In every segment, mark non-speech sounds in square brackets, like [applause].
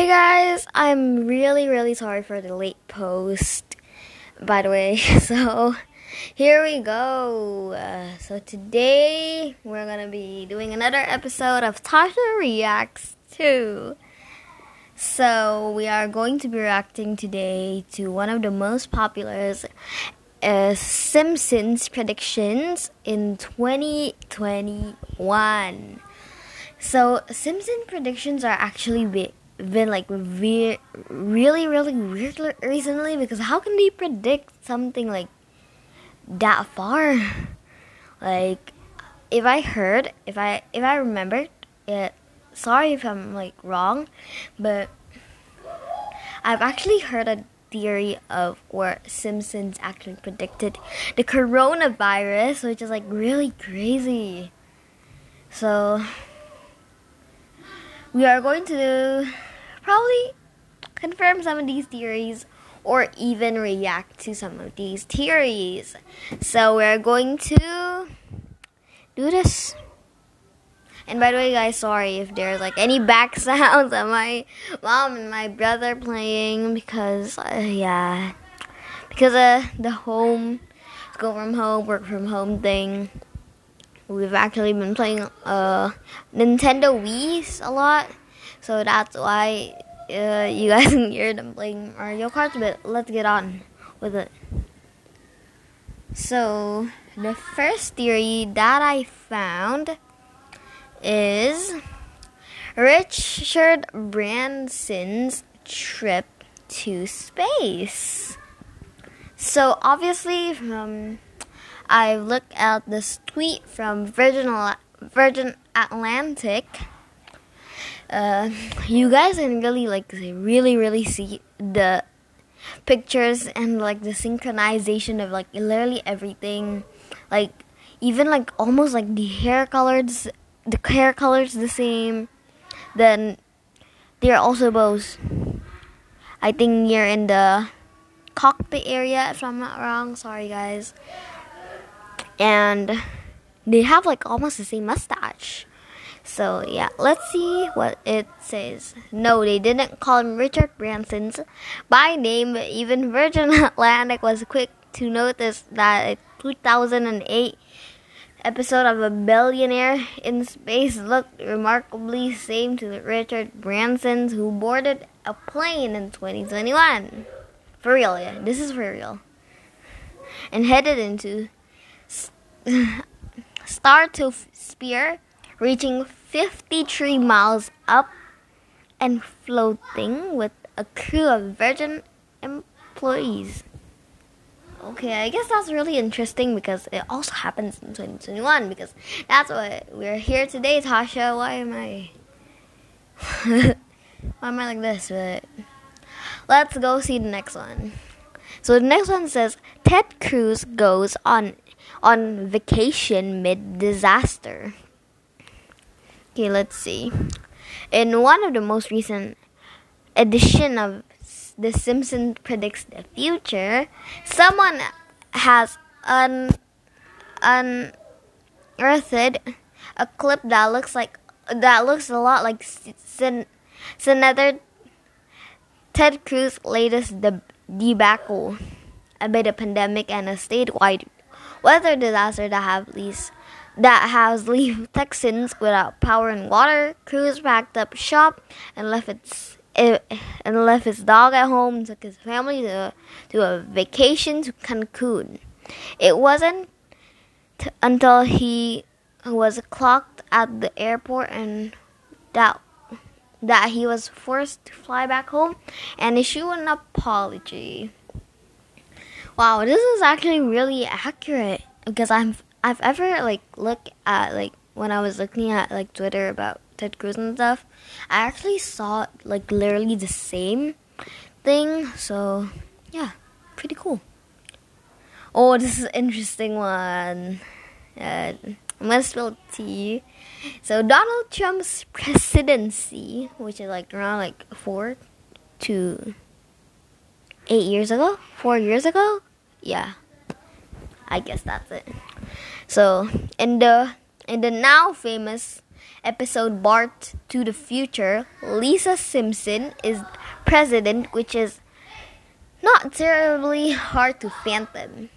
Hey guys, I'm really, really sorry for the late post, by the way. [laughs] So, here we go. Uh, so, today we're gonna be doing another episode of Tasha Reacts 2. So, we are going to be reacting today to one of the most popular uh, Simpsons predictions in 2021. So, Simpson predictions are actually big been like re- really really weird recently because how can they predict something like that far? [laughs] Like if i heard if i if i remembered it sorry if i'm like wrong but i've actually heard a theory of where simpsons actually predicted the coronavirus which is like really crazy. So we are going to probably confirm some of these theories or even react to some of these theories. So we're going to do this. And by the way, guys, sorry if there's like any back [laughs] sounds of my mom and my brother playing because, uh, yeah, because of the home, go from home, work from home thing. We've actually been playing uh, Nintendo Wii a lot. So that's why uh, you guys [laughs] can hear them playing Mario Kart, but let's get on with it. So, the first theory that I found is Richard Branson's trip to space. So, obviously, um, I looked at this tweet from Virgin, Virgin Atlantic uh, you guys can really like really really see the pictures and like the synchronization of like literally everything. Like even like almost like the hair colors the hair colors the same. Then they're also both i think you're in the cockpit area if i'm not wrong. Sorry guys. And they have like almost the same mustache so yeah, let's see what it says. No, they didn't call him Richard Branson's by name. Even Virgin Atlantic was quick to notice that a 2008 episode of A Billionaire in Space looked remarkably same to Richard Branson's who boarded a plane in 2021. For real, yeah, this is for real. And headed into [laughs] Stratosphere reaching 53 miles up and floating with a crew of Virgin employees. Okay, I guess that's really interesting because it also happens in 2021 because that's what we're here today, Tasha. Why am I [laughs] why am I like this? But let's go see the next one. So the next one says Ted Cruz goes on on vacation mid disaster. Okay, let's see. In one of the most recent edition of The Simpsons predicts the future, someone has un unearthed a clip that looks like that looks a lot like Sen- Senator Ted Cruz's latest deb- debacle amid a pandemic and a statewide weather disaster that have least that has left [laughs] Texans without power and water. Cruz packed up shop and left its it, and left his dog at home and took his family to, to a vacation to Cancun. It wasn't t- until he was clocked at the airport and that that he was forced to fly back home and issue an apology. Wow, this is actually really accurate because I'm I've ever like looked at like when I was looking at like Twitter about Ted Cruz and stuff, I actually saw like literally the same thing. So yeah, pretty cool. Oh, this is an interesting one. Uh, I'm gonna spill tea. So Donald Trump's [laughs] presidency, which is like around like four to eight years ago, four years ago, yeah. I guess that's it. So in the in the now famous episode Bart to the Future, Lisa Simpson is president, which is not terribly hard to fathom.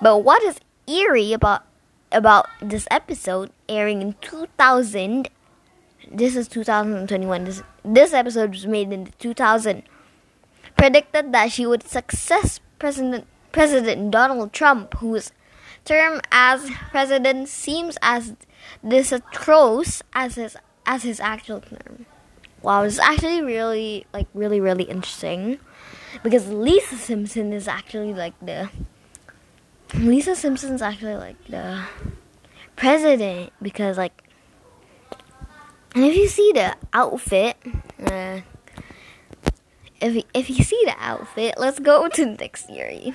But what is eerie about about this episode airing in 2000 this is 2021 this this episode was made in 2000 predicted that she would success president president donald trump whose term as president seems as disastrous as his as his actual term. Wow it's actually really like really really interesting because lisa simpson is actually like the Lisa Simpson's actually like the president because like and if you see the outfit uh, if if you see the outfit let's go to the next theory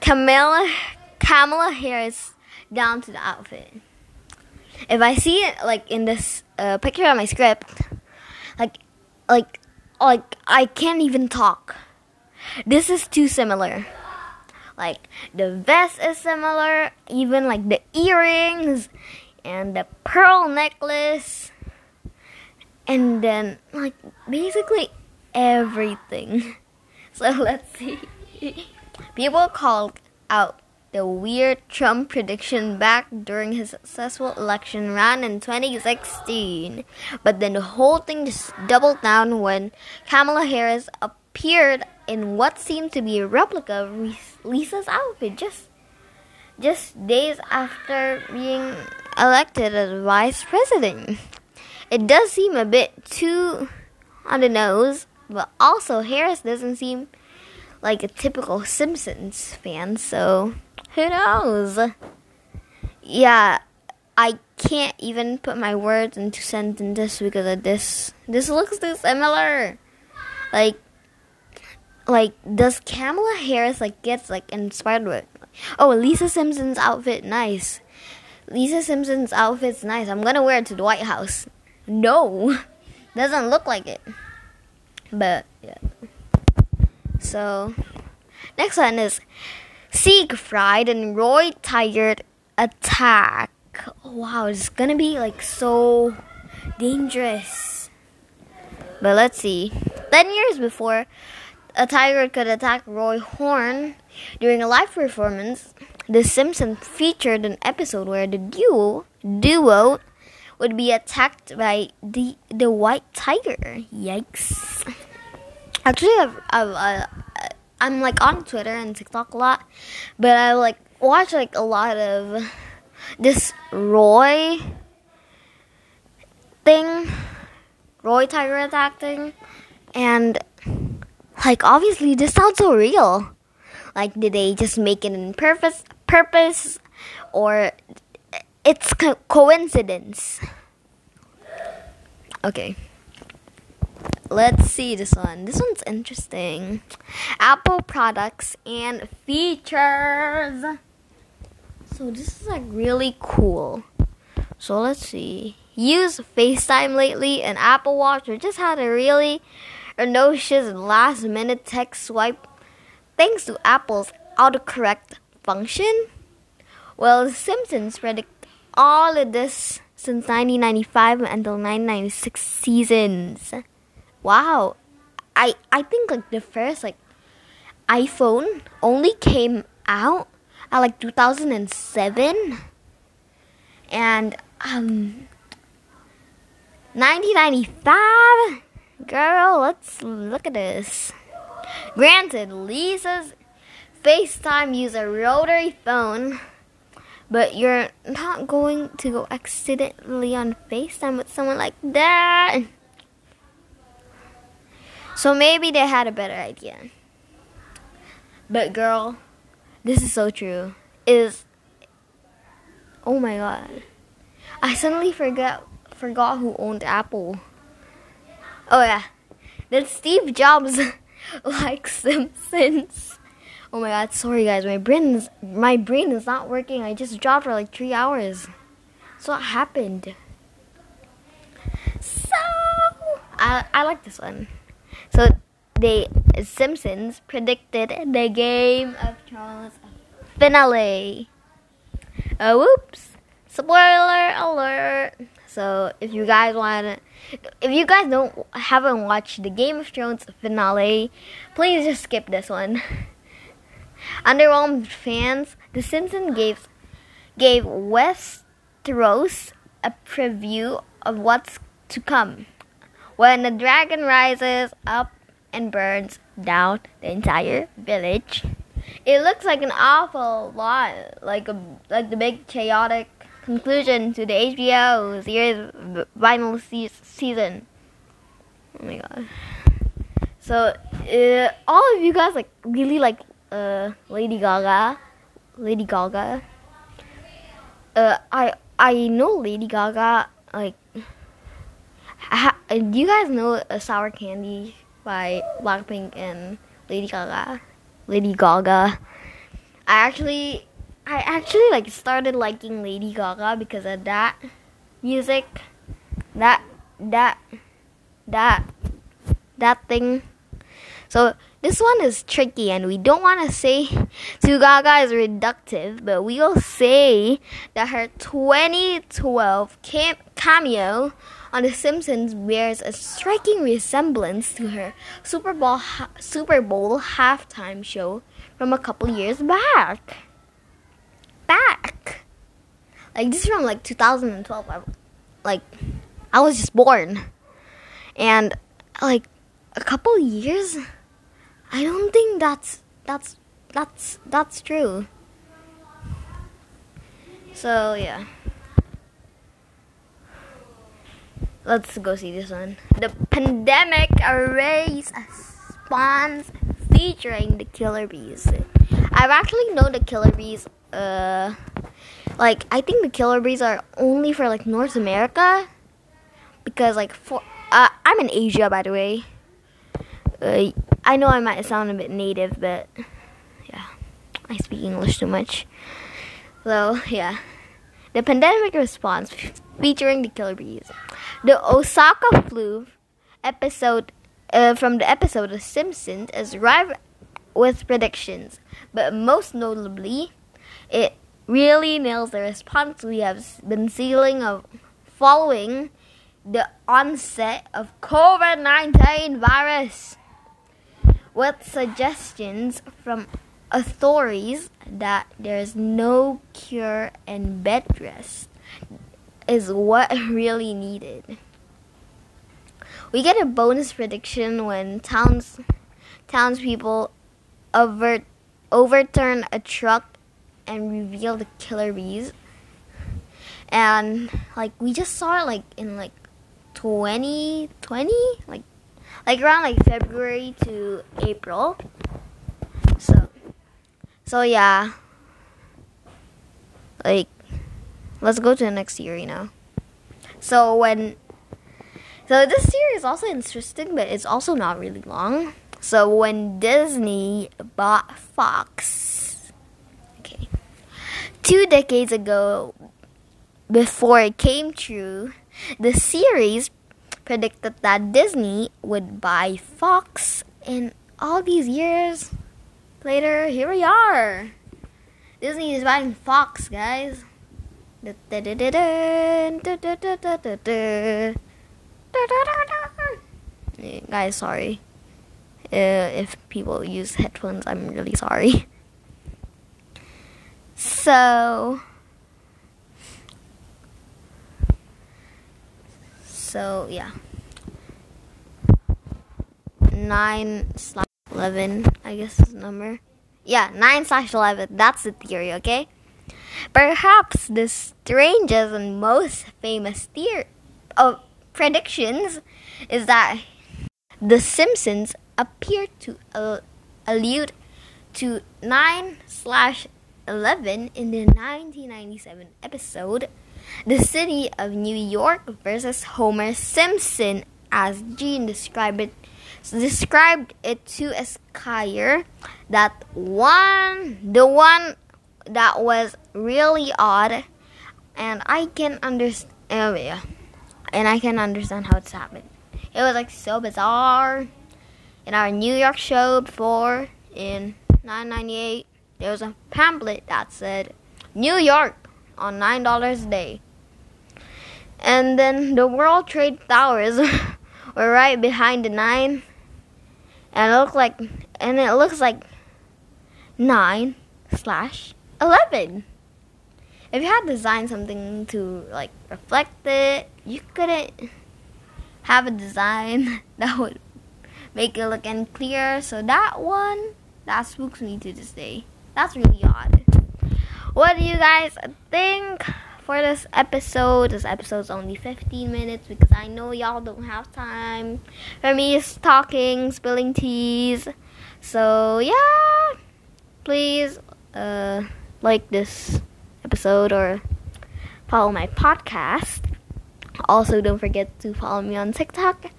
Kamala Kamala Harris down to the outfit if I see it like in this uh, picture on my script like like like I can't even talk this is too similar like the vest is similar, even like the earrings and the pearl necklace, and then like basically everything. [laughs] So let's see. People called out the weird Trump prediction back during his successful election run in 2016. But then the whole thing just doubled down when Kamala Harris appeared in what seemed to be a replica of Lisa's outfit just just days after being elected as vice president. It does seem a bit too on the nose, but also Harris doesn't seem like a typical Simpsons fan, so who knows? Yeah, I can't even put my words into sentences because of this. This looks too similar. Like like does Kamala Harris like gets like inspired with oh Lisa Simpson's outfit nice. Lisa Simpson's outfit's nice. I'm gonna wear it to the White House. No. [laughs] Doesn't look like it. But yeah. So next one is Siegfried and Roy Tigert attack. Wow, it's gonna be like so dangerous. But let's see. Ten years before a tiger could attack Roy Horn during a live performance. The Simpsons featured an episode where the duo duo would be attacked by the the white tiger. Yikes! Actually, I've, I've, uh, I'm like on Twitter and TikTok a lot, but I like watch like a lot of this Roy thing, Roy tiger attack thing, and like, obviously, this sounds so real. Like, did they just make it in purpose, purpose, or it's co- coincidence? Okay. Let's see this one. This one's interesting. Apple products and features. So this is like really cool. So let's see. Use FaceTime lately and Apple Watch or just had a really or last minute text swipe thanks to Apple's autocorrect function? Well, Simpsons predict all of this since 1995 until 1996 seasons. Wow. I I think like the first like iPhone only came out at like 2007 and um 1995 Girl, let's look at this. Granted, Lisa's FaceTime use a rotary phone, but you're not going to go accidentally on FaceTime with someone like that. So maybe they had a better idea. But girl, this is so true. Is oh my god. I suddenly forgot forgot who owned Apple. Oh yeah, did Steve Jobs [laughs] like [laughs] Simpsons? Oh my god, sorry guys, my brain is my brain is not working. I just dropped for like three hours. So what happened? So I I like this one. So the Simpsons predicted the Game of Thrones finale. Oh whoops! Spoiler alert! So if you guys want, if you guys don't haven't watched the Game of Thrones finale, please just skip this one. [laughs] Underwhelmed fans, The Simpsons gave gave Westeros a preview of what's to come. When the dragon rises up and burns down the entire village, it looks like an awful lot like a like the big chaotic conclusion to the HBO series final se- season. Oh my god! So uh, all of you guys like really like uh, Lady Gaga, Lady Gaga. Uh, I I know Lady Gaga. Like, ha, do you guys know a Sour Candy by Blackpink and Lady Gaga? Lady Gaga. I actually I actually like started liking Lady Gaga because of that music, that that that that thing. So this one is tricky, and we don't want to say to Gaga is reductive, but we will say that her 2012 cam- cameo on The Simpsons bears a striking resemblance to her Super Bowl ha- Super Bowl halftime show from a couple years back back. Like this is from like 2012. I, like I was just born, and like a couple years. I don't think that's that's that's that's true. So yeah. Let's go see this one. The Pandemic Arrays Spawns featuring the Killer Bees. I've actually known the Killer Bees uh like I think the killer bees are only for like North America because like for uh, I'm in Asia by the way. Uh, I know I might sound a bit native, but yeah, I speak English too much. So yeah, the pandemic response featuring the killer bees, the Osaka flu episode uh, from the episode of Simpsons is rife with predictions, but most notably it really nails the response we have been sealing of following the onset of COVID-19 virus with suggestions from authorities that there's no cure and bed rest is what [laughs] really needed. We get a bonus prediction when towns townspeople avert, overturn a truck and reveal the killer bees. And like we just saw it like in like 2020, like like around like February to April. So so yeah. Like let's go to the next theory now. So when so this theory is also interesting, but it's also not really long. So when Disney bought Fox, okay, two decades ago, before it came true, the series predicted that Disney would buy Fox, and all these years later, here we are. Disney is buying Fox, guys. Guys, sorry. Uh, if people use headphones, I'm really sorry. So, so yeah, nine slash eleven, I guess is the number. Yeah, nine slash eleven. That's the theory. Okay. Perhaps the strangest and most famous theory of predictions is that the Simpsons appear to allude to 9 slash 11 in the 1997 episode The City of New York versus Homer Simpson as Jean described it described it to Esquire that one the one that was really odd and I can understand oh yeah and I can understand how it's happened. It was like so bizarre in our New York show before in 998 there was a pamphlet that said New York on $9 a day. and then the World Trade Towers [laughs] were right behind the nine, and it looked like, and it looks like nine slash eleven. If you had designed something to like reflect it, you couldn't have a design [laughs] that would make it look any clearer. So that one that spooks me to this day. That's really odd. What do you guys think for this episode? This episode's only 15 minutes because I know y'all don't have time for me talking, spilling teas. So yeah, please uh, like this episode or follow my podcast. Also, don't forget to follow me on TikTok,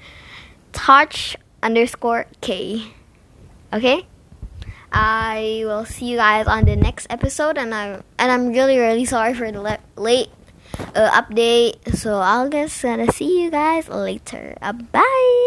touch underscore K. Okay? I will see you guys on the next episode, and I'm and I'm really really sorry for the le- late uh, update. So I'll just gonna see you guys later. Uh, bye.